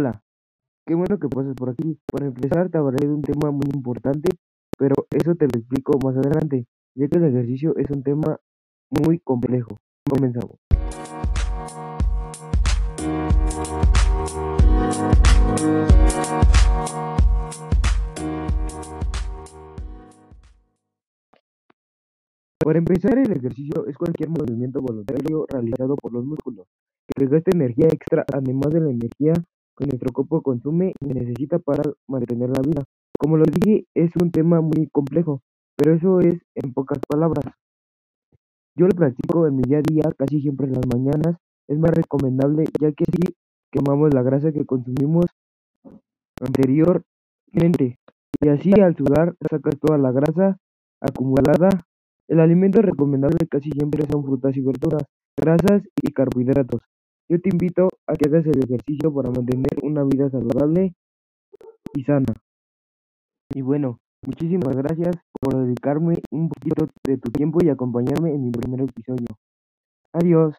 Hola, qué bueno que pasas por aquí. Para empezar, te hablaré de un tema muy importante, pero eso te lo explico más adelante, ya que el ejercicio es un tema muy complejo. Comenzamos. Para empezar, el ejercicio es cualquier movimiento voluntario realizado por los músculos que gasta energía extra, además de la energía que nuestro cuerpo consume y necesita para mantener la vida. Como lo dije, es un tema muy complejo, pero eso es en pocas palabras. Yo lo practico en mi día a día, casi siempre en las mañanas. Es más recomendable ya que así quemamos la grasa que consumimos anteriormente. Y así al sudar sacas toda la grasa acumulada. El alimento recomendable casi siempre son frutas y verduras, grasas y carbohidratos. Yo te invito a que hagas el ejercicio para mantener una vida saludable y sana. Y bueno, muchísimas gracias por dedicarme un poquito de tu tiempo y acompañarme en mi primer episodio. Adiós.